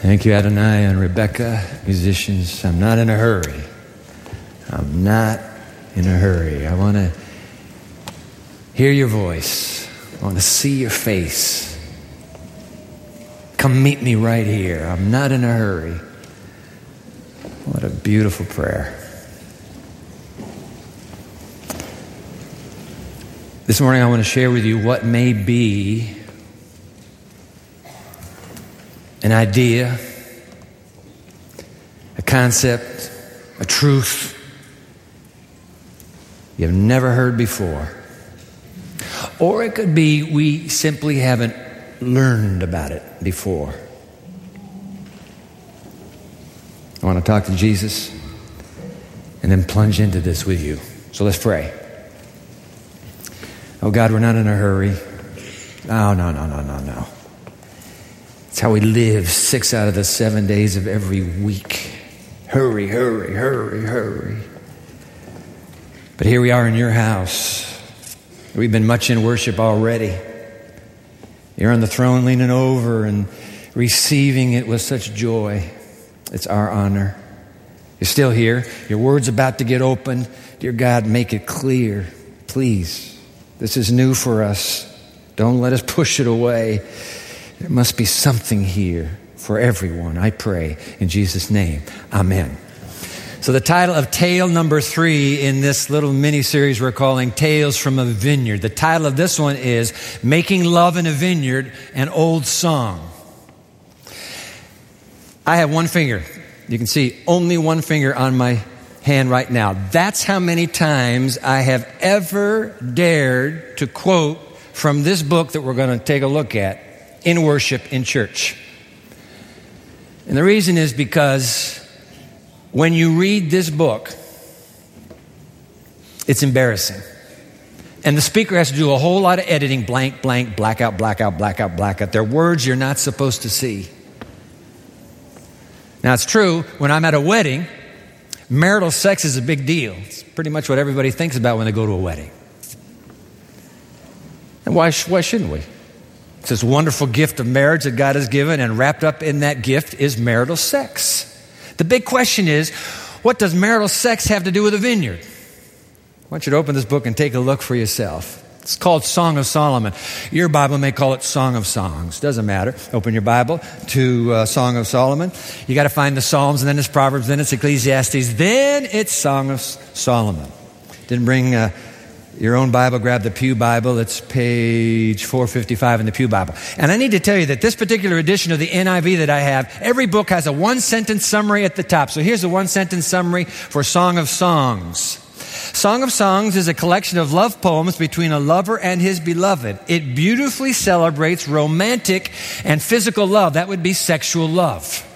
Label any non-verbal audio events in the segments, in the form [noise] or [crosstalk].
Thank you, Adonai and Rebecca, musicians. I'm not in a hurry. I'm not in a hurry. I want to hear your voice. I want to see your face. Come meet me right here. I'm not in a hurry. What a beautiful prayer. This morning, I want to share with you what may be an idea, a concept, a truth you've never heard before. Or it could be we simply haven't learned about it before. I want to talk to Jesus and then plunge into this with you. So let's pray. Oh God, we're not in a hurry. Oh, no, no, no, no, no, no. It's how we live six out of the seven days of every week. Hurry, hurry, hurry, hurry. But here we are in your house. We've been much in worship already. You're on the throne leaning over and receiving it with such joy. It's our honor. You're still here. Your word's about to get opened. Dear God, make it clear. Please. This is new for us. Don't let us push it away. There must be something here for everyone, I pray. In Jesus' name, amen. So, the title of tale number three in this little mini series we're calling Tales from a Vineyard. The title of this one is Making Love in a Vineyard, an Old Song. I have one finger. You can see only one finger on my hand right now. That's how many times I have ever dared to quote from this book that we're going to take a look at in worship in church. And the reason is because when you read this book, it's embarrassing. And the speaker has to do a whole lot of editing blank, blank, blackout, blackout, blackout, blackout. They're words you're not supposed to see. Now, it's true, when I'm at a wedding, marital sex is a big deal. It's pretty much what everybody thinks about when they go to a wedding. And why, why shouldn't we? It's this wonderful gift of marriage that God has given, and wrapped up in that gift is marital sex. The big question is what does marital sex have to do with a vineyard? I want you to open this book and take a look for yourself. It's called Song of Solomon. Your Bible may call it Song of Songs. Doesn't matter. Open your Bible to uh, Song of Solomon. You got to find the Psalms, and then it's Proverbs, then it's Ecclesiastes, then it's Song of Solomon. Didn't bring uh, your own Bible, grab the Pew Bible. It's page 455 in the Pew Bible. And I need to tell you that this particular edition of the NIV that I have, every book has a one sentence summary at the top. So here's a one sentence summary for Song of Songs. Song of Songs is a collection of love poems between a lover and his beloved. It beautifully celebrates romantic and physical love. That would be sexual love.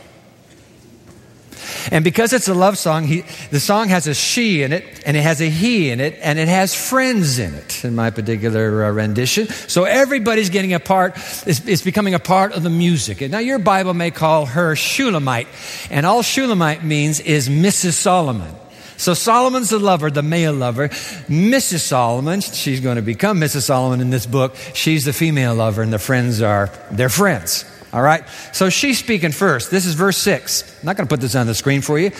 And because it's a love song, he, the song has a she in it, and it has a he in it, and it has friends in it, in my particular uh, rendition. So everybody's getting a part, it's, it's, becoming a part of the music. Now your Bible may call her Shulamite, and all Shulamite means is Mrs. Solomon. So Solomon's the lover, the male lover. Mrs. Solomon, she's going to become Mrs. Solomon in this book. She's the female lover, and the friends are their friends. All right? So she's speaking first. This is verse 6. I'm not going to put this on the screen for you.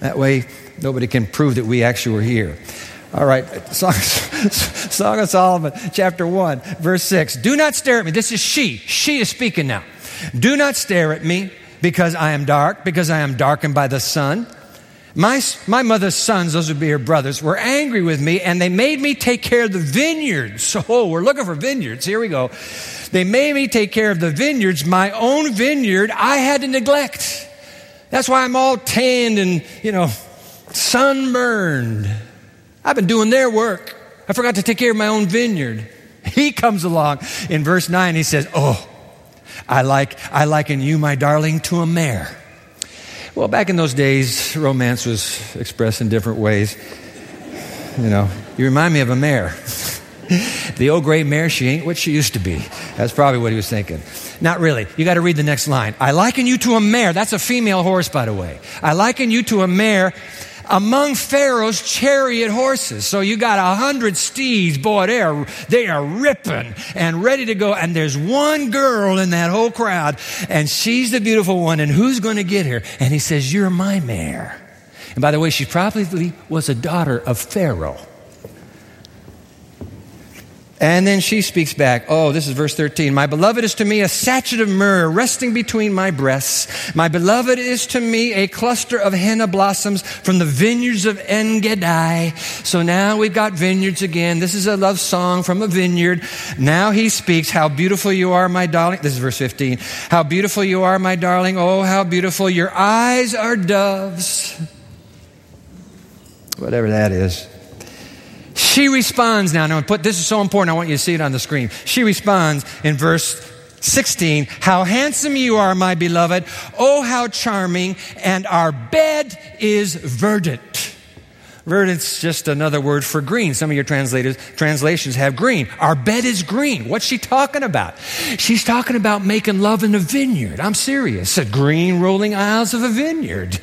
That way, nobody can prove that we actually were here. All right, [laughs] Song, Song of Solomon, chapter 1, verse 6. Do not stare at me. This is she. She is speaking now. Do not stare at me because I am dark, because I am darkened by the sun. My, my mother's sons, those would be her brothers, were angry with me and they made me take care of the vineyards. [laughs] Oh, we're looking for vineyards. Here we go. They made me take care of the vineyards, my own vineyard I had to neglect. That's why I'm all tanned and, you know, sunburned. I've been doing their work. I forgot to take care of my own vineyard. [laughs] He comes along in verse 9. He says, Oh, I like, I liken you, my darling, to a mare. Well, back in those days, romance was expressed in different ways. You know, you remind me of a mare. [laughs] the old gray mare, she ain't what she used to be. That's probably what he was thinking. Not really. You got to read the next line. I liken you to a mare. That's a female horse, by the way. I liken you to a mare. Among Pharaoh's chariot horses. So you got a hundred steeds, boy, they are, they are ripping and ready to go. And there's one girl in that whole crowd, and she's the beautiful one, and who's going to get her? And he says, You're my mare. And by the way, she probably was a daughter of Pharaoh. And then she speaks back. Oh, this is verse 13. My beloved is to me a sachet of myrrh resting between my breasts. My beloved is to me a cluster of henna blossoms from the vineyards of En. So now we've got vineyards again. This is a love song from a vineyard. Now he speaks, How beautiful you are, my darling. This is verse 15. How beautiful you are, my darling. Oh, how beautiful. Your eyes are doves. Whatever that is. She responds now. Now, put this is so important. I want you to see it on the screen. She responds in verse 16 How handsome you are, my beloved. Oh, how charming. And our bed is verdant. Verdant's just another word for green. Some of your translators, translations have green. Our bed is green. What's she talking about? She's talking about making love in a vineyard. I'm serious. The green rolling aisles of a vineyard.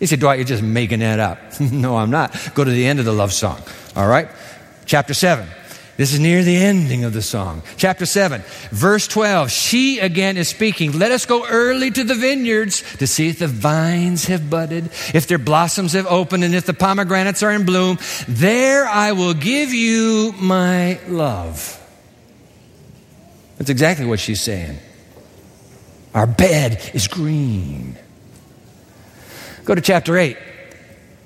You say, Dwight, you're just making that up. [laughs] no, I'm not. Go to the end of the love song. All right? Chapter 7. This is near the ending of the song. Chapter 7, verse 12. She again is speaking. Let us go early to the vineyards to see if the vines have budded, if their blossoms have opened, and if the pomegranates are in bloom. There I will give you my love. That's exactly what she's saying. Our bed is green. Go to chapter 8.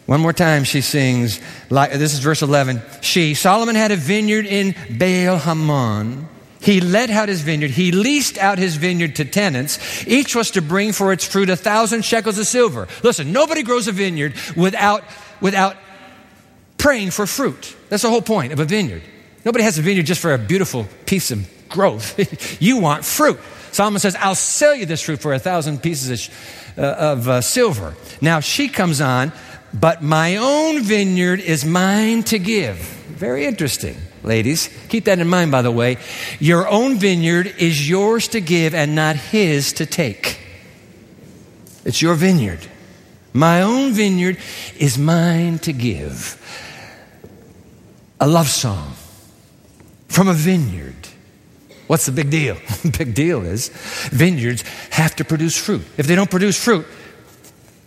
One more time, she sings, this is verse 11. She, Solomon had a vineyard in Baal Hamon. He let out his vineyard. He leased out his vineyard to tenants. Each was to bring for its fruit a thousand shekels of silver. Listen, nobody grows a vineyard without, without praying for fruit. That's the whole point of a vineyard. Nobody has a vineyard just for a beautiful piece of growth. [laughs] you want fruit. Solomon says, I'll sell you this fruit for a thousand pieces of, uh, of uh, silver. Now she comes on but my own vineyard is mine to give. Very interesting, ladies. Keep that in mind, by the way. Your own vineyard is yours to give and not his to take. It's your vineyard. My own vineyard is mine to give. A love song from a vineyard. What's the big deal? the [laughs] big deal is vineyards have to produce fruit. If they don't produce fruit,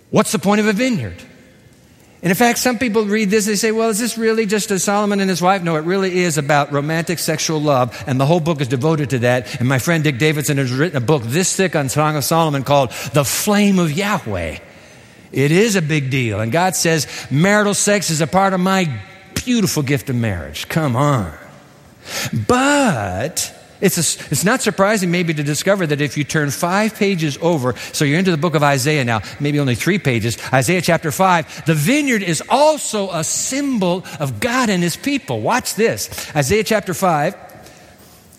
what's the point of a vineyard? And in fact, some people read this, they say, well, is this really just a Solomon and his wife? No, it really is about romantic sexual love, and the whole book is devoted to that. And my friend Dick Davidson has written a book this thick on Song of Solomon called The Flame of Yahweh. It is a big deal. And God says, marital sex is a part of my beautiful gift of marriage. Come on. But it's, a, it's not surprising, maybe, to discover that if you turn five pages over, so you're into the book of Isaiah now, maybe only three pages, Isaiah chapter 5, the vineyard is also a symbol of God and his people. Watch this Isaiah chapter 5,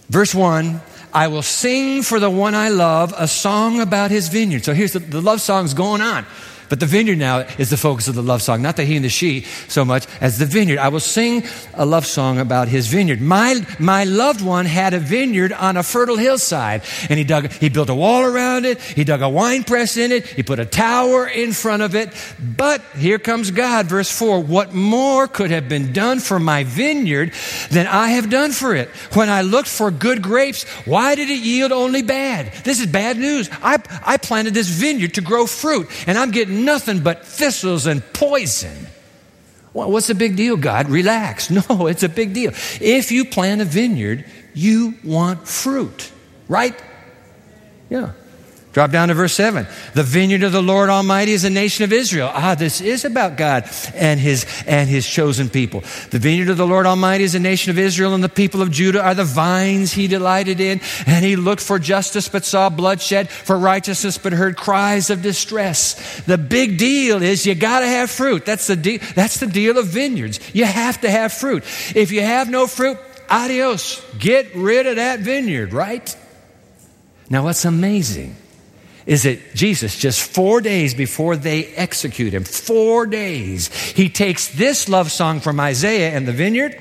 verse 1. I will sing for the one I love a song about his vineyard. So here's the, the love song's going on. But the vineyard now is the focus of the love song, not the he and the she so much as the vineyard. I will sing a love song about his vineyard. My, my loved one had a vineyard on a fertile hillside, and he dug, he built a wall around it, he dug a wine press in it, he put a tower in front of it. But here comes God, verse 4 What more could have been done for my vineyard than I have done for it? When I looked for good grapes, why did it yield only bad? This is bad news. I, I planted this vineyard to grow fruit, and I'm getting nothing but thistles and poison. What's the big deal, God? Relax. [laughs] No, it's a big deal. If you plant a vineyard, you want fruit, right? Yeah. Drop down to verse 7. The vineyard of the Lord Almighty is a nation of Israel. Ah, this is about God and his, and his chosen people. The vineyard of the Lord Almighty is a nation of Israel, and the people of Judah are the vines he delighted in. And he looked for justice, but saw bloodshed, for righteousness, but heard cries of distress. The big deal is you got to have fruit. That's the, de- that's the deal of vineyards. You have to have fruit. If you have no fruit, adios. Get rid of that vineyard, right? Now, what's amazing is that Jesus, just four days before they execute him, four days, he takes this love song from Isaiah and the vineyard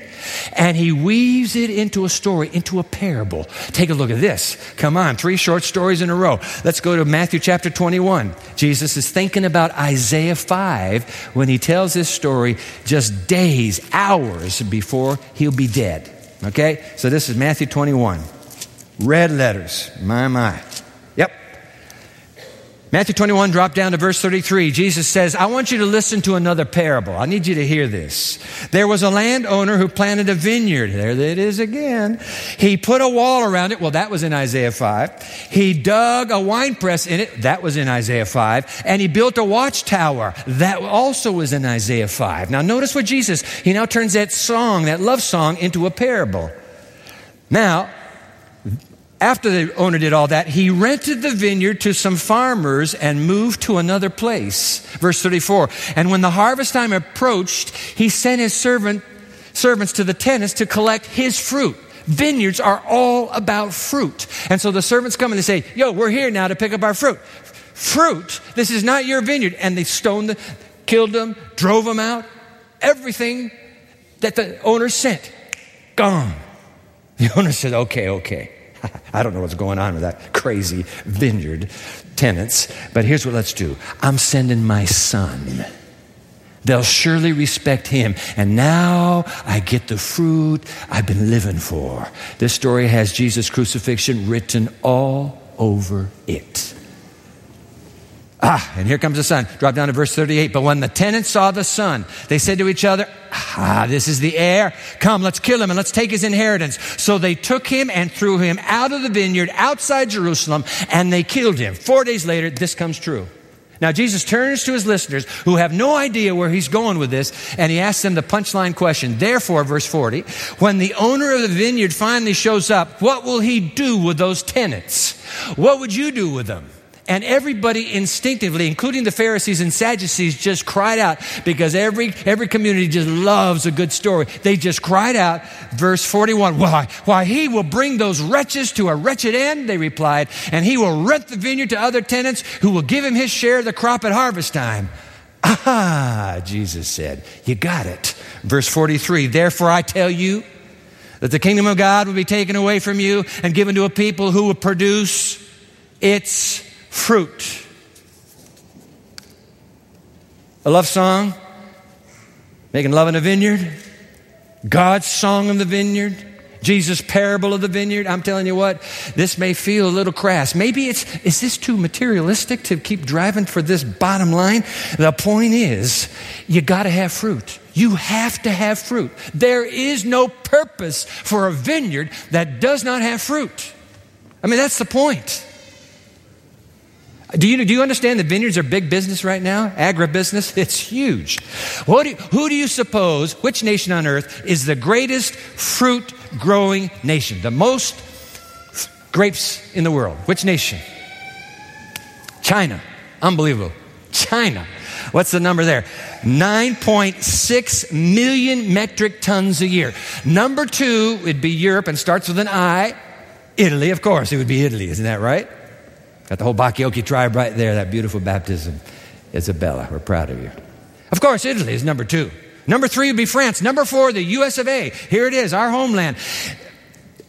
and he weaves it into a story, into a parable. Take a look at this. Come on, three short stories in a row. Let's go to Matthew chapter 21. Jesus is thinking about Isaiah 5 when he tells this story just days, hours before he'll be dead. Okay? So this is Matthew 21. Red letters. My, my. Matthew 21, drop down to verse 33. Jesus says, I want you to listen to another parable. I need you to hear this. There was a landowner who planted a vineyard. There it is again. He put a wall around it. Well, that was in Isaiah 5. He dug a winepress in it. That was in Isaiah 5. And he built a watchtower. That also was in Isaiah 5. Now, notice what Jesus, he now turns that song, that love song, into a parable. Now, after the owner did all that, he rented the vineyard to some farmers and moved to another place. Verse 34. And when the harvest time approached, he sent his servant, servants to the tenants to collect his fruit. Vineyards are all about fruit. And so the servants come and they say, Yo, we're here now to pick up our fruit. Fruit, this is not your vineyard. And they stoned them, killed them, drove them out. Everything that the owner sent, gone. The owner said, Okay, okay. [laughs] I don't know what's going on with that crazy vineyard tenants, but here's what let's do I'm sending my son. They'll surely respect him. And now I get the fruit I've been living for. This story has Jesus' crucifixion written all over it. Ah, and here comes the son. Drop down to verse 38. But when the tenants saw the son, they said to each other, Ah, this is the heir. Come, let's kill him and let's take his inheritance. So they took him and threw him out of the vineyard outside Jerusalem and they killed him. Four days later, this comes true. Now, Jesus turns to his listeners who have no idea where he's going with this, and he asks them the punchline question. Therefore, verse 40, when the owner of the vineyard finally shows up, what will he do with those tenants? What would you do with them? And everybody instinctively, including the Pharisees and Sadducees, just cried out because every, every community just loves a good story. They just cried out, verse 41, why? Why, he will bring those wretches to a wretched end, they replied, and he will rent the vineyard to other tenants who will give him his share of the crop at harvest time. Ah, Jesus said, you got it. Verse 43, therefore I tell you that the kingdom of God will be taken away from you and given to a people who will produce its fruit. A love song, making love in a vineyard, God's song in the vineyard, Jesus' parable of the vineyard. I'm telling you what, this may feel a little crass. Maybe it's, is this too materialistic to keep driving for this bottom line? The point is, you got to have fruit. You have to have fruit. There is no purpose for a vineyard that does not have fruit. I mean, that's the point. Do you, do you understand that vineyards are big business right now? Agribusiness? [laughs] It's huge. Do, who do you suppose, which nation on earth is the greatest fruit growing nation? The most grapes in the world? Which nation? China. Unbelievable. China. What's the number there? 9.6 million metric tons a year. Number two would be Europe and starts with an I. Italy, of course, it would be Italy, isn't that right? Got the whole Bacchiocchi tribe right there, that beautiful baptism. Isabella, we're proud of you. Of course, Italy is number two. Number three would be France. Number four, the US of A. Here it is, our homeland.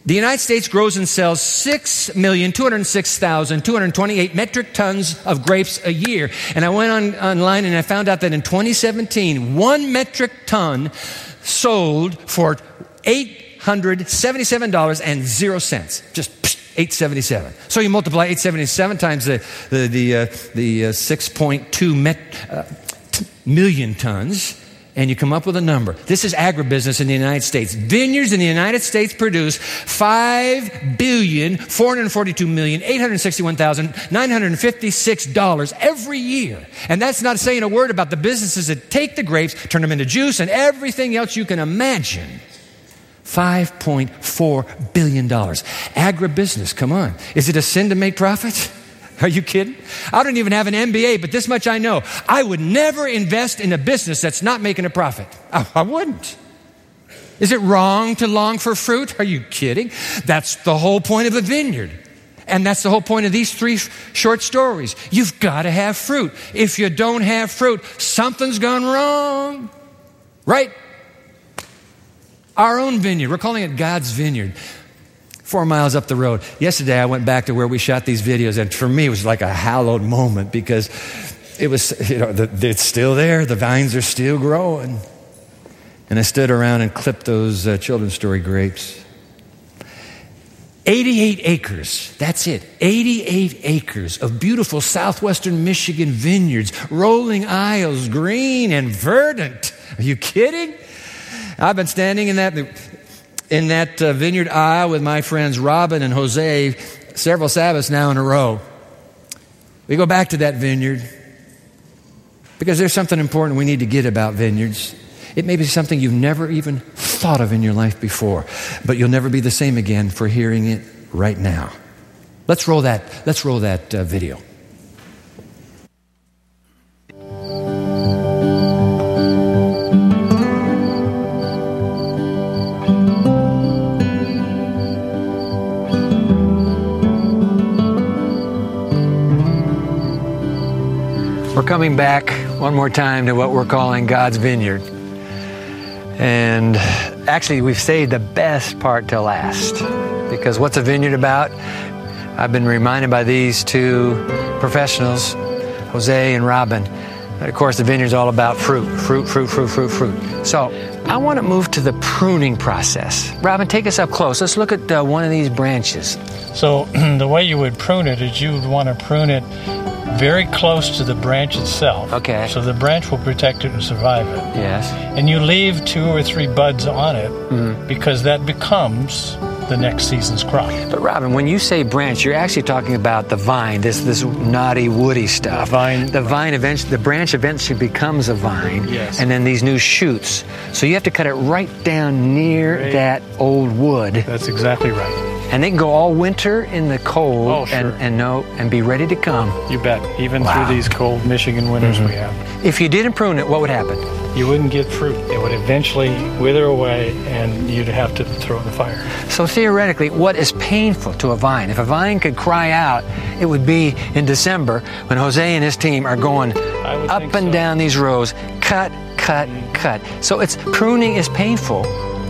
The United States grows and sells 6,206,228 metric tons of grapes a year. And I went on, online and I found out that in 2017, one metric ton sold for $877.00. Just 877. So you multiply 877 times the, the, the, uh, the uh, 6.2 met, uh, t- million tons, and you come up with a number. This is agribusiness in the United States. Vineyards in the United States produce 5 billion 442 million 861,956 dollars every year. And that's not saying a word about the businesses that take the grapes, turn them into juice, and everything else you can imagine. $5.4 billion. Agribusiness, come on. Is it a sin to make profit? [laughs] Are you kidding? I don't even have an MBA, but this much I know. I would never invest in a business that's not making a profit. I, I wouldn't. Is it wrong to long for fruit? Are you kidding? That's the whole point of a vineyard. And that's the whole point of these three short stories. You've got to have fruit. If you don't have fruit, something's gone wrong. Right? Our own vineyard. We're calling it God's vineyard. Four miles up the road. Yesterday, I went back to where we shot these videos, and for me, it was like a hallowed moment because it was, you know, the, it's still there. The vines are still growing. And I stood around and clipped those uh, children's story grapes. 88 acres, that's it. 88 acres of beautiful southwestern Michigan vineyards, rolling aisles, green and verdant. Are you kidding? I've been standing in that, in that uh, vineyard aisle with my friends Robin and Jose several Sabbaths now in a row. We go back to that vineyard because there's something important we need to get about vineyards. It may be something you've never even thought of in your life before, but you'll never be the same again for hearing it right now. Let's roll that, let's roll that uh, video. Coming back one more time to what we're calling God's Vineyard. And actually, we've saved the best part to last. Because what's a vineyard about? I've been reminded by these two professionals, Jose and Robin. of course, the vineyard's all about fruit, fruit, fruit, fruit, fruit, fruit. So I want to move to the pruning process. Robin, take us up close. Let's look at uh, one of these branches. So [clears throat] the way you would prune it is you would want to prune it very close to the branch itself. Okay. So the branch will protect it and survive it. Yes. And you leave two or three buds on it mm-hmm. because that becomes the next season's crop. But Robin, when you say branch, you're actually talking about the vine, this this knotty, woody stuff. The vine. The vine eventually, the branch eventually becomes a vine. Yes. And then these new shoots. So you have to cut it right down near that old wood. That's exactly right. And they can go all winter in the cold oh, sure. and, and know and be ready to come. You bet. Even wow. through these cold Michigan winters mm-hmm. we have. If you didn't prune it, what would happen? You wouldn't get fruit. It would eventually wither away and you'd have to throw it in the fire. So theoretically, what is painful to a vine? If a vine could cry out, it would be in December when Jose and his team are going up and so. down these rows, cut, cut, mm-hmm. cut. So it's pruning is painful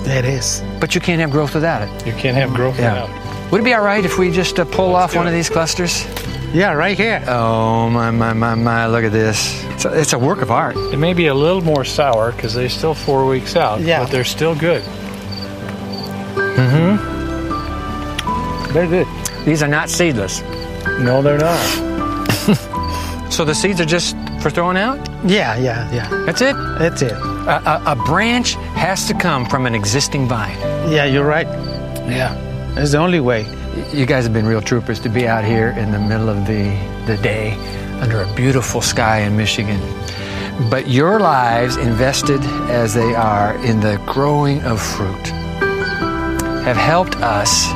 that is. But you can't have growth without it. You can't have growth yeah. without it. Would it be all right if we just uh, pull Let's off one it. of these clusters? Yeah, right here. Oh, my, my, my, my, look at this. It's a, it's a work of art. It may be a little more sour because they're still four weeks out, yeah. but they're still good. Mm hmm. Very good. These are not seedless. No, they're not. [laughs] so the seeds are just for throwing out? Yeah, yeah, yeah. That's it? That's it. A, a, a, branch has to come from an existing vine. Yeah, you're right. Yeah, it's the only way. You guys have been real troopers to be out here in the middle of the, the day under a beautiful sky in Michigan. But your lives, invested as they are in the growing of fruit, have helped us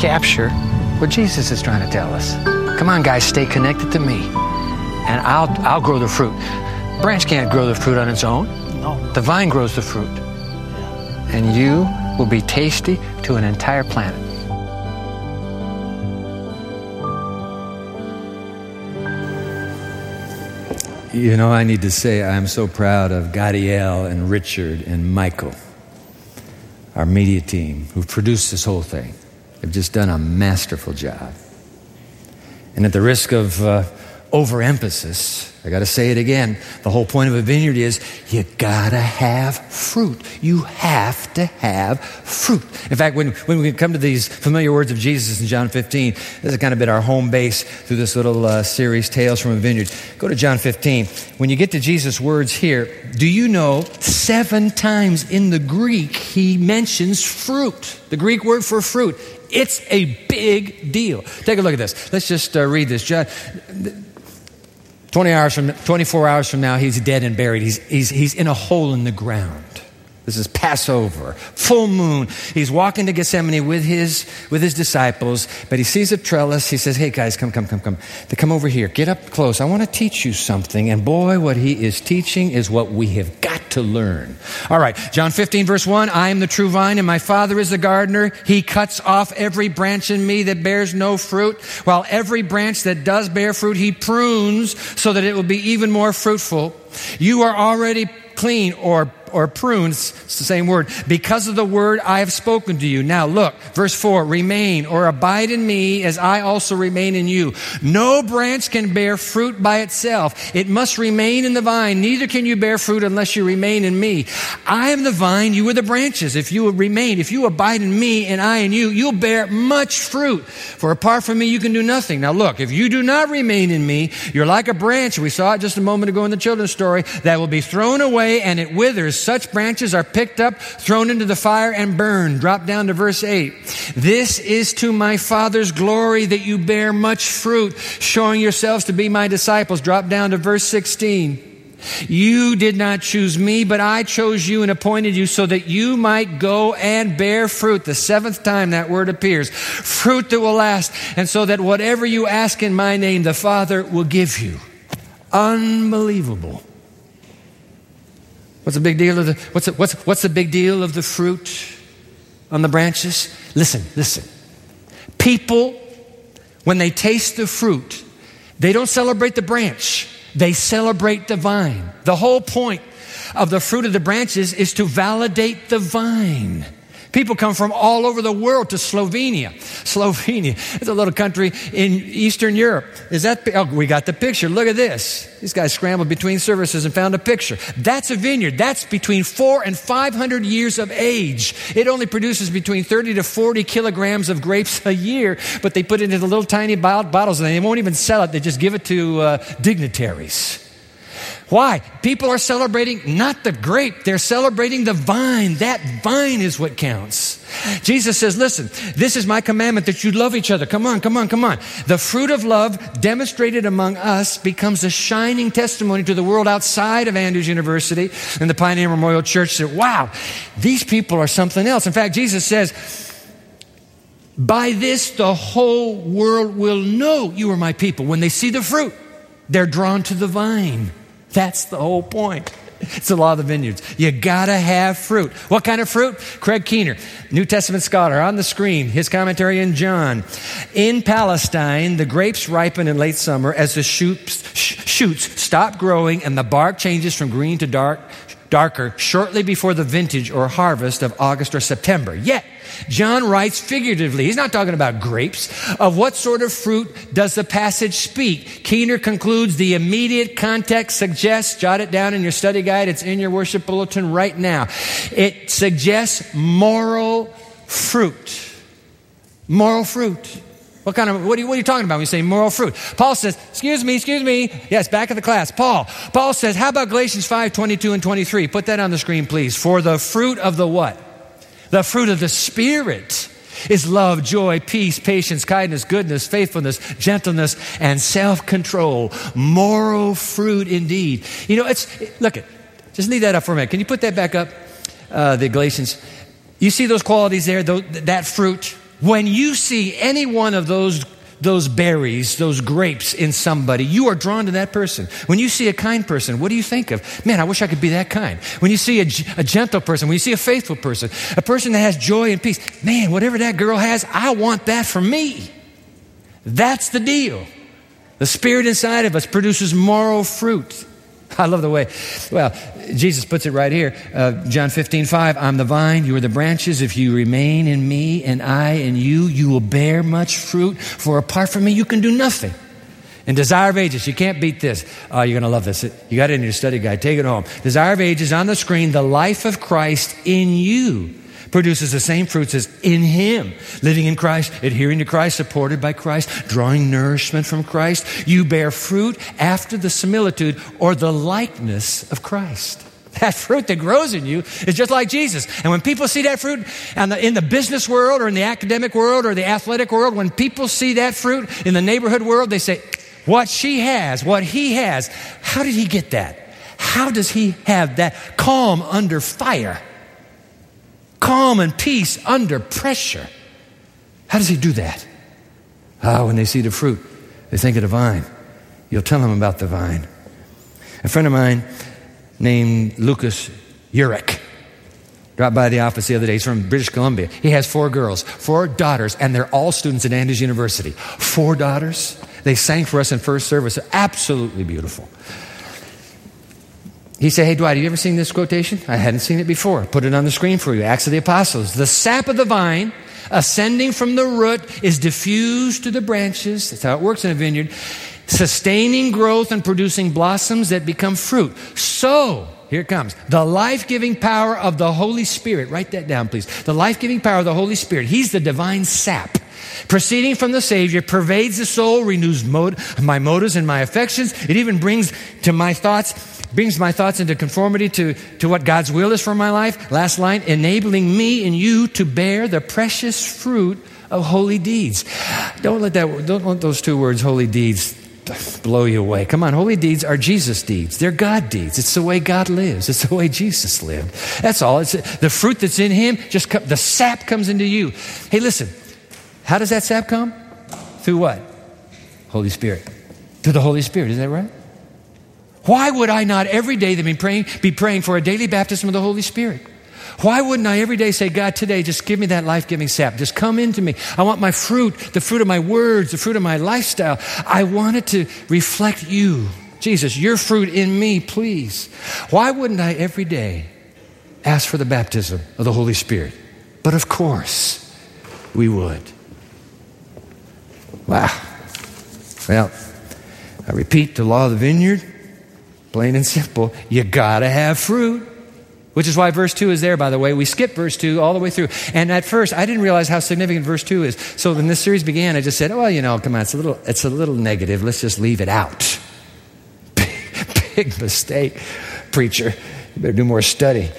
capture what Jesus is trying to tell us. Come on, guys, stay connected to me, and I'll, I'll grow the fruit. Branch can't grow the fruit on its own. No. The vine grows the fruit. And you will be tasty to an entire planet. You know, I need to say I'm so proud of Gadiel and Richard and Michael, our media team, who produced this whole thing. They've just done a masterful job. And at the risk of uh, overemphasis, I got to say it again. The whole point of a vineyard is you got to have fruit. You have to have fruit. In fact, when, when we come to these familiar words of Jesus in John 15, this has kind of been our home base through this little uh, series, Tales from a Vineyard. Go to John 15. When you get to Jesus' words here, do you know seven times in the Greek he mentions fruit? The Greek word for fruit. It's a big deal. Take a look at this. Let's just uh, read this. John, 20 hours from, 24 hours from now, he's dead and buried. He's, he's, he's in a hole in the ground. This is Passover, full moon. He's walking to Gethsemane with his, with his disciples, but he sees a trellis. He says, Hey guys, come, come, come, come. They come over here. Get up close. I want to teach you something. And boy, what he is teaching is what we have got to learn. All right, John 15, verse 1 I am the true vine, and my Father is the gardener. He cuts off every branch in me that bears no fruit, while every branch that does bear fruit, he prunes so that it will be even more fruitful. You are already clean or or prunes, it's the same word, because of the word I have spoken to you. Now look, verse 4 remain or abide in me as I also remain in you. No branch can bear fruit by itself, it must remain in the vine. Neither can you bear fruit unless you remain in me. I am the vine, you are the branches. If you remain, if you abide in me and I in you, you'll bear much fruit. For apart from me, you can do nothing. Now look, if you do not remain in me, you're like a branch. We saw it just a moment ago in the children's story that will be thrown away and it withers such branches are picked up, thrown into the fire, and burned. Drop down to verse 8. This is to my Father's glory that you bear much fruit, showing yourselves to be my disciples. Drop down to verse 16. You did not choose me, but I chose you and appointed you so that you might go and bear fruit. The seventh time that word appears. Fruit that will last. And so that whatever you ask in my name, the Father will give you. Unbelievable. What's the big deal of the, what's the, what's, what's the big deal of the fruit on the branches? Listen, listen. People, when they taste the fruit, they don't celebrate the branch, they celebrate the vine. The whole point of the fruit of the branches is to validate the vine. People come from all over the world to Slovenia. Slovenia, it's a little country in Eastern Europe. Is that, oh, we got the picture. Look at this. These guys scrambled between services and found a picture. That's a vineyard. That's between four and 500 years of age. It only produces between 30 to 40 kilograms of grapes a year, but they put it into little tiny bottles and they won't even sell it. They just give it to uh, dignitaries. Why? People are celebrating not the grape, they're celebrating the vine. That vine is what counts. Jesus says, Listen, this is my commandment that you love each other. Come on, come on, come on. The fruit of love demonstrated among us becomes a shining testimony to the world outside of Andrews University and the Pioneer Memorial Church that, wow, these people are something else. In fact, Jesus says, by this, the whole world will know you are my people. When they see the fruit, they're drawn to the vine. That's the whole point. It's the law of the vineyards. You gotta have fruit. What kind of fruit? Craig Keener, New Testament scholar, on the screen, his commentary in John. In Palestine, the grapes ripen in late summer as the shoots, shoots stop growing and the bark changes from green to dark, darker shortly before the vintage or harvest of August or September. Yet, John writes figuratively. He's not talking about grapes. Of what sort of fruit does the passage speak? Keener concludes the immediate context suggests, jot it down in your study guide, it's in your worship bulletin right now. It suggests moral fruit. Moral fruit. What kind of, what are, you, what are you talking about when you say moral fruit? Paul says, excuse me, excuse me. Yes, back of the class. Paul. Paul says, how about Galatians 5, 22 and 23? Put that on the screen, please. For the fruit of the what? The fruit of the Spirit is love, joy, peace, patience, kindness, goodness, faithfulness, gentleness, and self control. Moral fruit indeed. You know, it's, look, it, just leave that up for a minute. Can you put that back up? Uh, the Galatians. You see those qualities there, that fruit? When you see any one of those those berries, those grapes in somebody, you are drawn to that person. When you see a kind person, what do you think of? Man, I wish I could be that kind. When you see a, a, gentle person, when you see a faithful person, a person that has joy and peace, man, whatever that girl has, I want that for me. That's the deal. The spirit inside of us produces moral fruit. [laughs] I love the way, well, Jesus puts it right here. Uh, John 15, 5. I'm the vine, you are the branches. If you remain in me and I in you, you will bear much fruit. For apart from me, you can do nothing. And Desire of Ages, you can't beat this. Oh, you're going to love this. You got it in your study guide. Take it home. Desire of Ages on the screen, the life of Christ in you produces the same fruits as in Him. Living in Christ, adhering to Christ, supported by Christ, drawing nourishment from Christ. You bear fruit after the similitude or the likeness of Christ. [laughs] That fruit that grows in you is just like Jesus. And when people see that fruit and in the business world or in the academic world or the athletic world, when people see that fruit in the neighborhood world, they say, What she has, what he has, how did he get that? How does he have that calm under fire? Calm and peace under pressure. How does he do that? Ah, when they see the fruit, they think of the vine. You'll tell them about the vine. A friend of mine named Lucas Urich dropped by the office the other day. He's from British Columbia. He has four girls, four daughters, and they're all students at Andrews University. Four daughters. They sang for us in first service. Absolutely beautiful. He said, Hey, Dwight, have you ever seen this quotation? I hadn't seen it before. Put it on the screen for you. Acts of the Apostles. The sap of the vine, ascending from the root, is diffused to the branches. That's how it works in a vineyard, sustaining growth and producing blossoms that become fruit. So, here it comes. The life giving power of the Holy Spirit. Write that down, please. The life giving power of the Holy Spirit. He's the divine sap. Proceeding from the Savior pervades the soul, renews my motives and my affections. It even brings to my thoughts, brings my thoughts into conformity to, to what God's will is for my life. Last line, enabling me and you to bear the precious fruit of holy deeds. Don't let that, don't let those two words, holy deeds, blow you away. Come on, holy deeds are Jesus deeds. They're God deeds. It's the way God lives. It's the way Jesus lived. That's all. It's the fruit that's in him. Just the sap comes into you. Hey, listen. How does that sap come? Through what? Holy Spirit. Through the Holy Spirit. Is that right? Why would I not every day be praying, be praying for a daily baptism of the Holy Spirit? Why wouldn't I every day say, God, today, just give me that life giving sap. Just come into me. I want my fruit, the fruit of my words, the fruit of my lifestyle. I want it to reflect you. Jesus, your fruit in me, please. Why wouldn't I every day ask for the baptism of the Holy Spirit? But of course, we would. Wow. Well, I repeat the law of the vineyard, plain and simple. You gotta have fruit. Which is why verse 2 is there, by the way. We skipped verse 2 all the way through. And at first, I didn't realize how significant verse 2 is. So when this series began, I just said, well, you know, come on, it's a little, it's a little negative. Let's just leave it out. Big, [laughs] big mistake, preacher. You better do more study.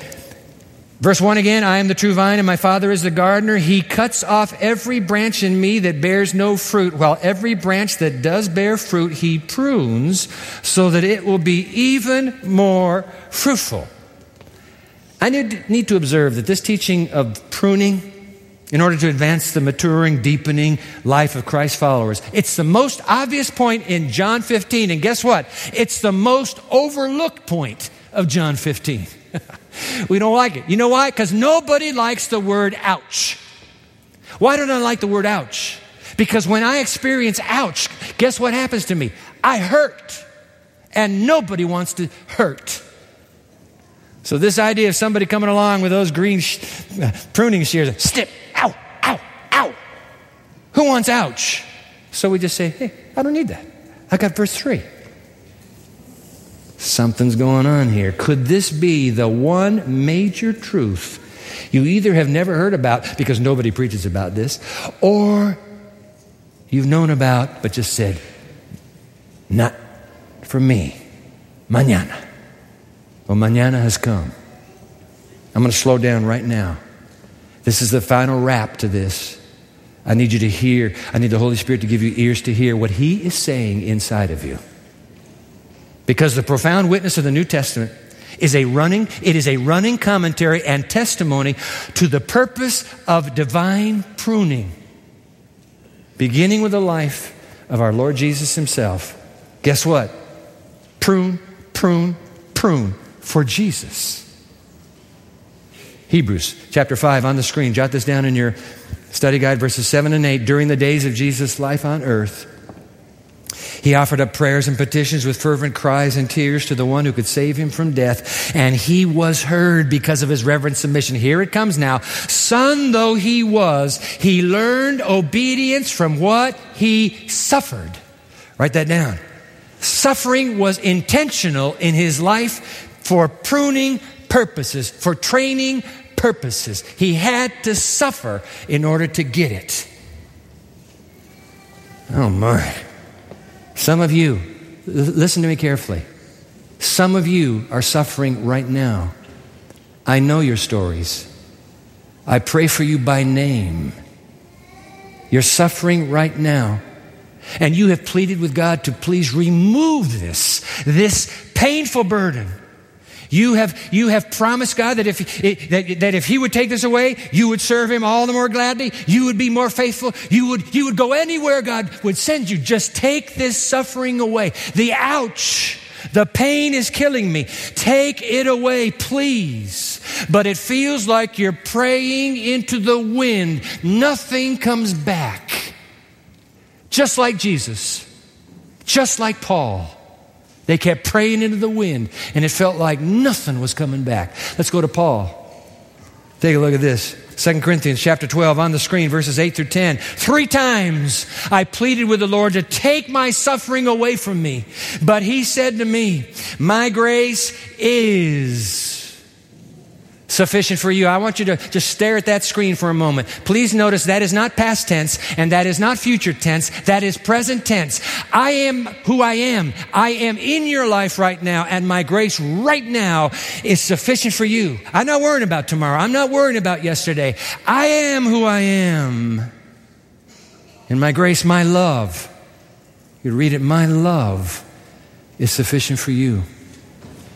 Verse 1 again I am the true vine, and my Father is the gardener. He cuts off every branch in me that bears no fruit, while every branch that does bear fruit, he prunes so that it will be even more fruitful. I need, to observe that this teaching of pruning, in order to advance the maturing, deepening life of Christ followers, it's the most obvious point in John 15. And guess what? It's the most overlooked point of John 15. [laughs] we don't like it. You know why? Because nobody likes the word ouch. Why don't I like the word ouch? Because when I experience ouch, guess what happens to me? I hurt. And nobody wants to hurt. So, this idea of somebody coming along with those green sh- [laughs] pruning shears, snip, ow, ow, ow. Who wants ouch? So we just say, hey, I don't need that. I got verse 3. Something's going on here. Could this be the one major truth you either have never heard about because nobody preaches about this, or you've known about but just said, not for me, mañana. Well, mañana has come. I'm going to slow down right now. This is the final wrap to this. I need you to hear. I need the Holy Spirit to give you ears to hear what He is saying inside of you. Because the profound witness of the New Testament is a running, it is a running commentary and testimony to the purpose of divine pruning. Beginning with the life of our Lord Jesus Himself. Guess what? Prune, prune, prune for Jesus. Hebrews chapter 5 on the screen. Jot this down in your study guide, verses 7 and 8. During the days of Jesus' life on earth, he offered up prayers and petitions with fervent cries and tears to the one who could save him from death, and he was heard because of his reverent submission. Here it comes now. Son though he was, he learned obedience from what he suffered. Write that down. Suffering was intentional in his life for pruning purposes, for training purposes. He had to suffer in order to get it. Oh my. Some of you, listen to me carefully. Some of you are suffering right now. I know your stories. I pray for you by name. You're suffering right now. And you have pleaded with God to please remove this, this painful burden You have, you have promised God that if, that, that if He would take this away, you would serve Him all the more gladly. You would be more faithful. You would, you would go anywhere God would send you. Just take this suffering away. The ouch. The pain is killing me. Take it away, please. But it feels like you're praying into the wind. Nothing comes back. Just like Jesus. Just like Paul. They kept praying into the wind, and it felt like nothing was coming back. Let's go to Paul. Take a look at this. 2 Corinthians chapter 12 on the screen, verses 8 through 10. Three times I pleaded with the Lord to take my suffering away from me. But he said to me, My grace is sufficient for you. I want you to just stare at that screen for a moment. Please notice that is not past tense and that is not future tense. That is present tense. I am who I am. I am in your life right now and my grace right now is sufficient for you. I'm not worrying about tomorrow. I'm not worrying about yesterday. I am who I am. And my grace, my love, you read it, my love is sufficient for you.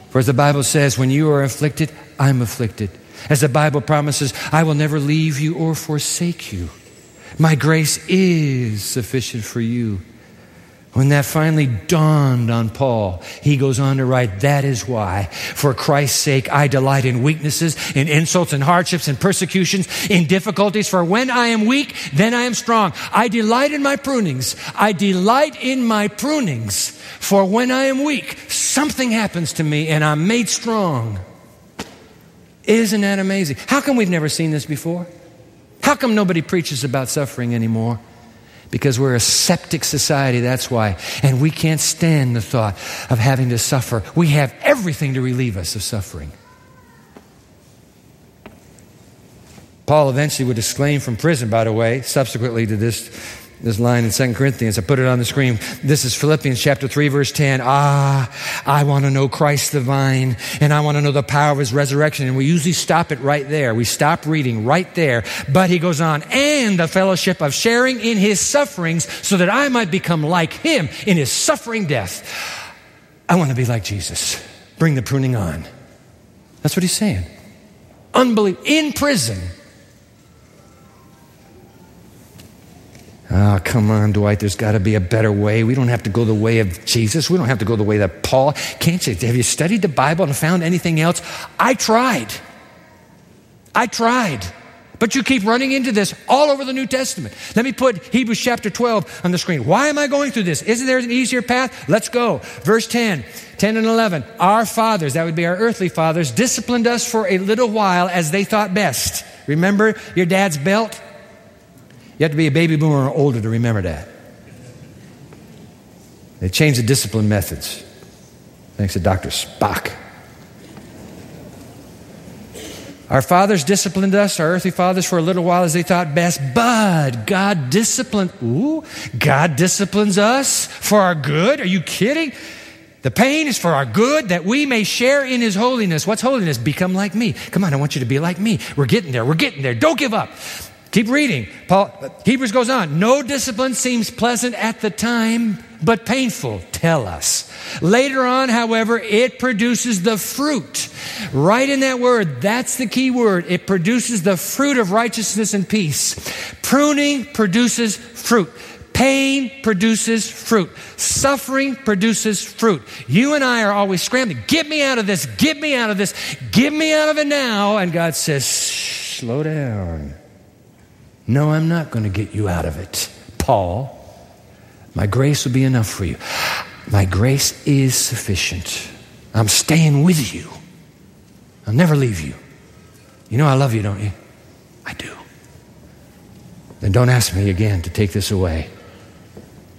For as the Bible says, when you are afflicted, I'm afflicted. As the Bible promises, I will never leave you or forsake you. My grace is sufficient for you. When that finally dawned on Paul, he goes on to write, That is why, for Christ's sake, I delight in weaknesses, in insults and hardships and persecutions, in difficulties. For when I am weak, then I am strong. I delight in my prunings. I delight in my prunings. For when I am weak, something happens to me and I'm made strong. Isn't that amazing? How come we've never seen this before? How come nobody preaches about suffering anymore? Because we're a septic society, that's why. And we can't stand the thought of having to suffer. We have everything to relieve us of suffering. Paul eventually would exclaim from prison, by the way, subsequently to this this line in 2 Corinthians. I put it on the screen. This is Philippians chapter 3 verse 10. Ah, I want to know Christ the vine and I want to know the power of his resurrection. And we usually stop it right there. We stop reading right there. But he goes on, and the fellowship of sharing in his sufferings so that I might become like him in his suffering death. I want to be like Jesus. Bring the pruning on. That's what he's saying. Unbelievable. In prison Oh, come on, Dwight. There's got to be a better way. We don't have to go the way of Jesus. We don't have to go the way of Paul. Can't you? Have you studied the Bible and found anything else? I tried. I tried. But you keep running into this all over the New Testament. Let me put Hebrews chapter 12 on the screen. Why am I going through this? Isn't there an easier path? Let's go. Verse 10, 10 and 11. Our fathers, that would be our earthly fathers, disciplined us for a little while as they thought best. Remember your dad's belt? You have to be a baby boomer or older to remember that. They changed the discipline methods. Thanks to Dr. Spock. Our fathers disciplined us, our earthly fathers, for a little while as they thought best, but God disciplined, ooh, God disciplines us for our good. Are you kidding? The pain is for our good that we may share in His holiness. What's holiness? Become like me. Come on, I want you to be like me. We're getting there. We're getting there. Don't give up. Keep reading. Paul, Hebrews goes on. No discipline seems pleasant at the time, but painful. Tell us. Later on, however, it produces the fruit. Right in that word, that's the key word. It produces the fruit of righteousness and peace. Pruning produces fruit. Pain produces fruit. Suffering produces fruit. You and I are always scrambling. Get me out of this. Get me out of this. Get me out of it now. And God says, slow down. No, I'm not going to get you out of it, Paul. My grace will be enough for you. My grace is sufficient. I'm staying with you. I'll never leave you. You know I love you, don't you? I do. Then don't ask me again to take this away.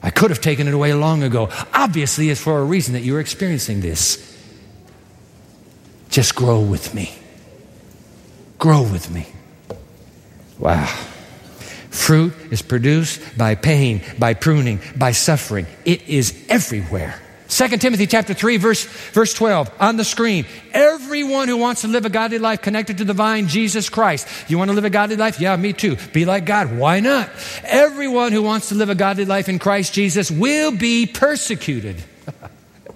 I could have taken it away long ago. Obviously, it's for a reason that you're experiencing this. Just grow with me. Grow with me. Wow. Fruit is produced by pain, by pruning, by suffering. It is everywhere. 2 Timothy chapter 3 verse, verse 12 on the screen. Everyone who wants to live a godly life connected to the vine, Jesus Christ. You want to live a godly life? Yeah, me too. Be like God. Why not? Everyone who wants to live a godly life in Christ Jesus will be persecuted.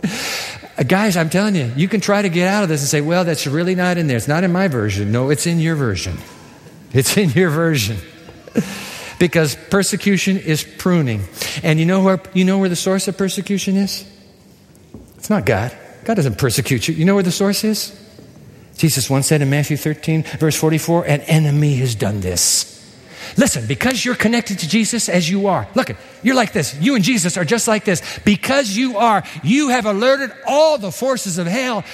[laughs] Guys, I'm telling you, you can try to get out of this and say, well, that's really not in there. It's not in my version. No, it's in your version. It's in your version. Because persecution is pruning. And you know where you know where the source of persecution is? It's not God. God doesn't persecute you. You know where the source is? Jesus once said in Matthew 13, verse 44, an enemy has done this. Listen, because you're connected to Jesus as you are, look, you're like this. You and Jesus are just like this. Because you are, you have alerted all the forces of hell,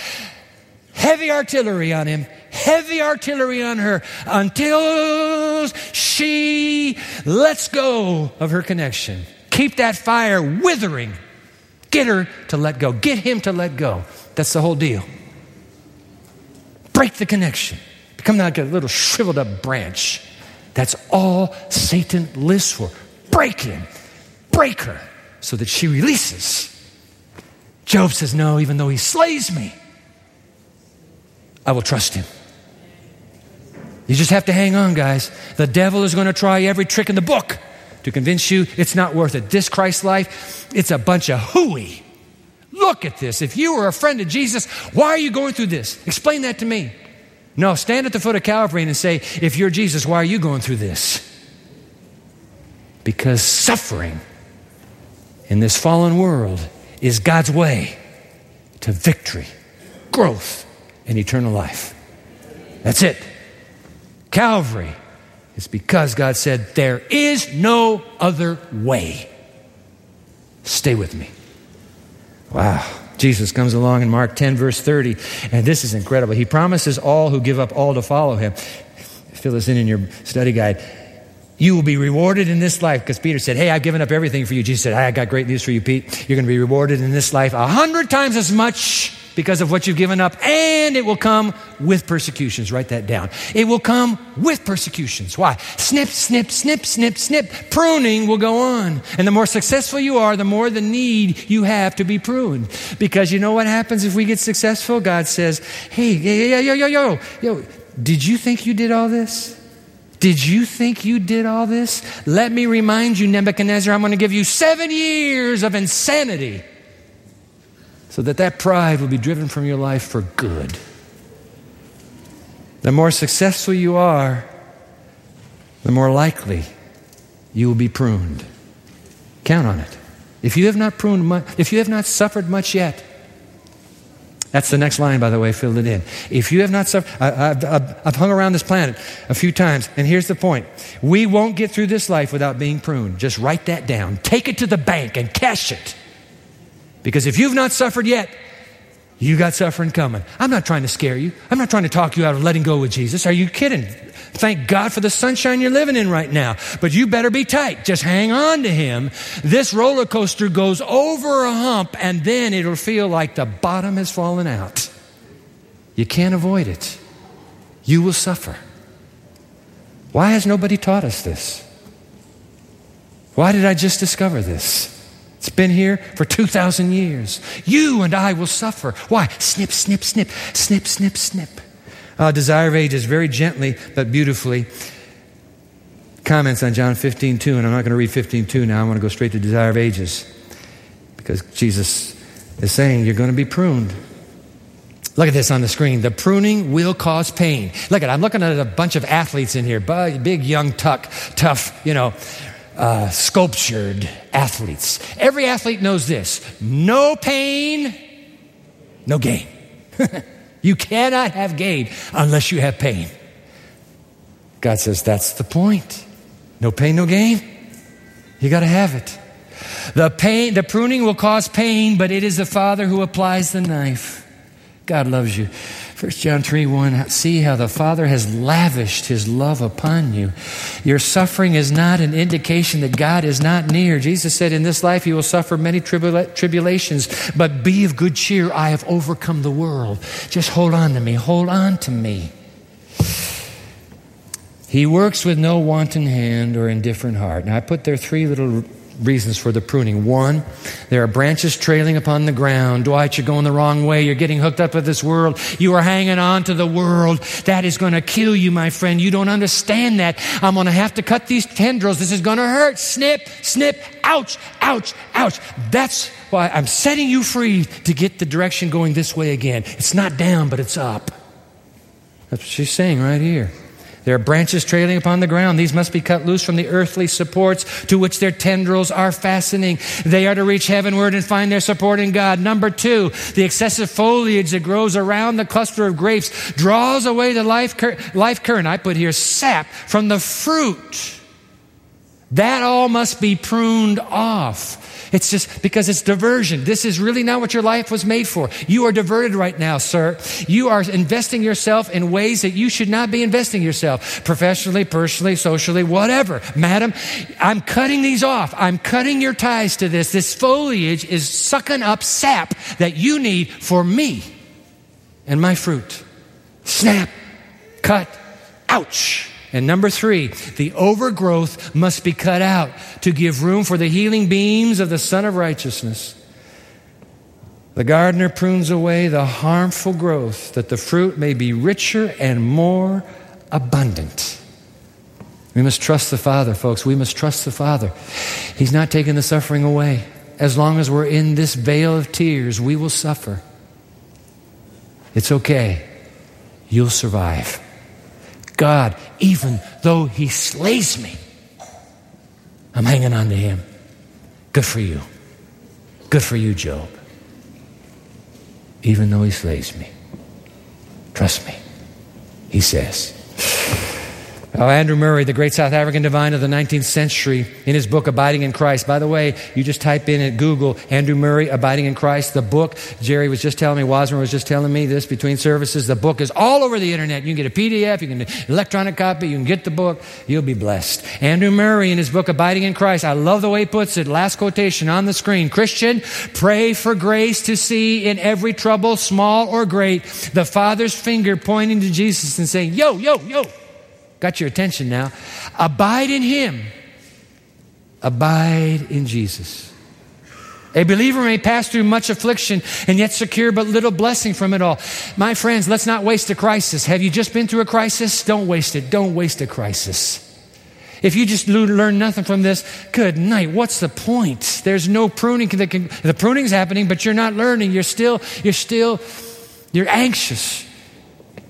heavy artillery on him, heavy artillery on her, until she lets go of her connection. Keep that fire withering. Get her to let go. Get him to let go. That's the whole deal. Break the connection. Become like a little shriveled up branch. That's all Satan lives for. Break him, break her, so that she releases. Job says, No, even though he slays me, I will trust him. You just have to hang on, guys. The devil is going to try every trick in the book to convince you it's not worth it. This Christ life, it's a bunch of hooey. Look at this. If you were a friend of Jesus, why are you going through this? Explain that to me. No, stand at the foot of Calvary and say, if you're Jesus, why are you going through this? Because suffering in this fallen world is God's way to victory, growth, and eternal life. That's it. Calvary is because God said, There is no other way. Stay with me. Wow. Jesus comes along in Mark 10, verse 30, and this is incredible. He promises all who give up all to follow him. Fill this in in your study guide. You will be rewarded in this life because Peter said, Hey, I've given up everything for you. Jesus said, I got great news for you, Pete. You're going to be rewarded in this life a hundred times as much because of what you've given up, and it will come with persecutions. Write that down. It will come with persecutions. Why? Snip, snip, snip, snip, snip. Pruning will go on. And the more successful you are, the more the need you have to be pruned. Because you know what happens if we get successful? God says, hey, yo, yo, yo, yo, yo, did you think you did all this? Did you think you did all this? Let me remind you, Nebuchadnezzar, I'm going to give you seven years of insanity so that that pride will be driven from your life for good. The more successful you are, the more likely you will be pruned. Count on it. If you have not pruned much, if you have not suffered much yet, that's the next line, by the way, filled it in. If you have not suffered, I, have hung around this planet a few times, and here's the point. We won't get through this life without being pruned. Just write that down. Take it to the bank and cash it. Because if you've not suffered yet, you got suffering coming. I'm not trying to scare you. I'm not trying to talk you out of letting go with Jesus. Are you kidding? Thank God for the sunshine you're living in right now. But you better be tight. Just hang on to Him. This roller coaster goes over a hump and then it'll feel like the bottom has fallen out. You can't avoid it. You will suffer. Why has nobody taught us this? Why did I just discover this? It's been here for 2,000 years. You and I will suffer. Why? Snip, snip, snip, snip, snip, snip. Uh, Desire of Ages very gently but beautifully comments on John 15, 2, and I'm not going to read 15, 2 now. I want to go straight to Desire of Ages because Jesus is saying you're going to be pruned. Look at this on the screen. The pruning will cause pain. Look at I'm looking at a bunch of athletes in here, big, young, tuck, tough, you know, uh, sculptured athletes. Every athlete knows this no pain, no gain. [laughs] you cannot have gain unless you have pain. God says that's the point. No pain, no gain. You got to have it. The pain, the pruning will cause pain, but it is the Father who applies the knife. God loves you. 1 John 3 1, see how the Father has lavished his love upon you. Your suffering is not an indication that God is not near. Jesus said, In this life you will suffer many tribula- tribulations, but be of good cheer. I have overcome the world. Just hold on to me. Hold on to me. He works with no wanton hand or indifferent heart. Now, I put there three little reasons for the pruning. One, there are branches trailing upon the ground. Dwight, you're going the wrong way. You're getting hooked up with this world. You are hanging on to the world. That is going to kill you, my friend. You don't understand that. I'm going to have to cut these tendrils. This is going to hurt. Snip, snip, ouch, ouch, ouch. That's why I'm setting you free to get the direction going this way again. It's not down, but it's up. That's what she's saying right here. There are branches trailing upon the ground. These must be cut loose from the earthly supports to which their tendrils are fastening. They are to reach heavenward and find their support in God. Number two, the excessive foliage that grows around the cluster of grapes draws away the life, cur- life current. I put here sap from the fruit. That all must be pruned off. It's just because it's diversion. This is really not what your life was made for. You are diverted right now, sir. You are investing yourself in ways that you should not be investing yourself, professionally, personally, socially, whatever. Madam, I'm cutting these off. I'm cutting your ties to this. This foliage is sucking up sap that you need for me and my fruit. Snap, cut, ouch. And number three, the overgrowth must be cut out to give room for the healing beams of the Sun of Righteousness. The gardener prunes away the harmful growth that the fruit may be richer and more abundant. We must trust the Father, folks. We must trust the Father. He's not taking the suffering away. As long as we're in this vale of tears, we will suffer. It's okay. You'll survive. God, even though He slays me, I'm hanging on to Him. Good for you. Good for you, Job. Even though He slays me. Trust me, He says. Oh, Andrew Murray, the great South African divine of the 19th century, in his book Abiding in Christ. By the way, you just type in at Google Andrew Murray, Abiding in Christ, the book. Jerry was just telling me, Wasmer was just telling me this between services. The book is all over the internet. You can get a PDF, you can get electronic copy, you can get the book. You'll be blessed. Andrew Murray, in his book Abiding in Christ, I love the way he puts it. Last quotation on the screen Christian, pray for grace to see in every trouble, small or great, the Father's finger pointing to Jesus and saying, Yo, yo, yo. Got your attention now. Abide in Him. Abide in Jesus. A believer may pass through much affliction and yet secure but little blessing from it all. My friends, let's not waste a crisis. Have you just been through a crisis? Don't waste it. Don't waste a crisis. If you just learn nothing from this, good night. What's the point? There's no pruning. The pruning's happening, but you're not learning. You're still, you're still, you're anxious.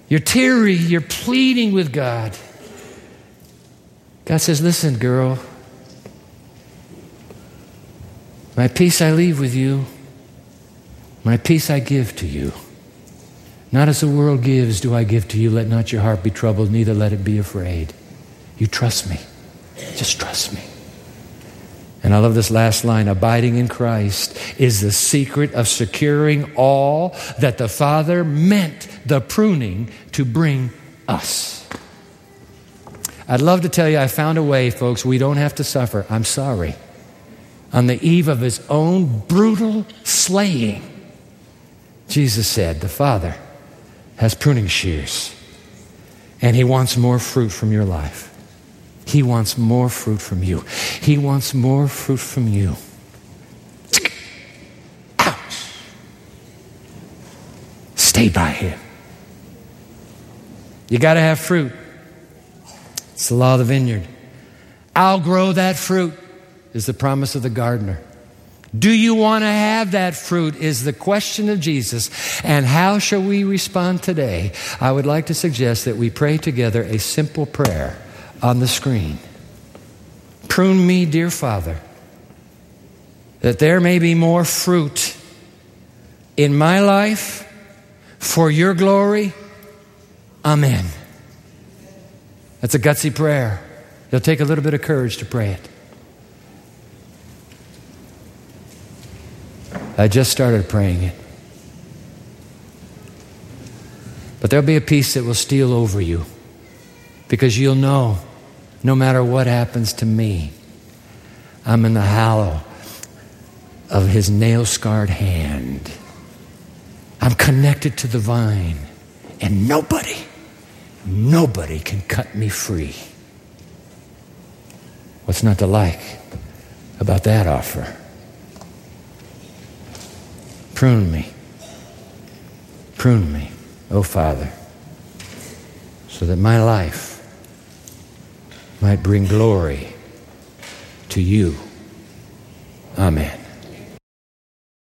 You're teary. You're pleading with God. God says, Listen, girl, my peace I leave with you, my peace I give to you. Not as the world gives do I give to you. Let not your heart be troubled, neither let it be afraid. You trust me. Just trust me. And I love this last line abiding in Christ is the secret of securing all that the Father meant the pruning to bring us. I'd love to tell you I found a way, folks, we don't have to suffer. I'm sorry. On the eve of his own brutal slaying, Jesus said, The Father has pruning shears, and he wants more fruit from your life. He wants more fruit from you. He wants more fruit from you. Ouch. Stay by him. You got to have fruit. It's the law of the vineyard. I'll grow that fruit, is the promise of the gardener. Do you want to have that fruit? Is the question of Jesus. And how shall we respond today? I would like to suggest that we pray together a simple prayer on the screen. Prune me, dear Father, that there may be more fruit in my life for your glory. Amen. That's a gutsy prayer. It'll take a little bit of courage to pray it. I just started praying it. But there'll be a peace that will steal over you because you'll know no matter what happens to me, I'm in the hollow of his nail scarred hand. I'm connected to the vine, and nobody Nobody can cut me free. What's not to like about that offer? Prune me. Prune me, oh Father, so that my life might bring glory to you. Amen.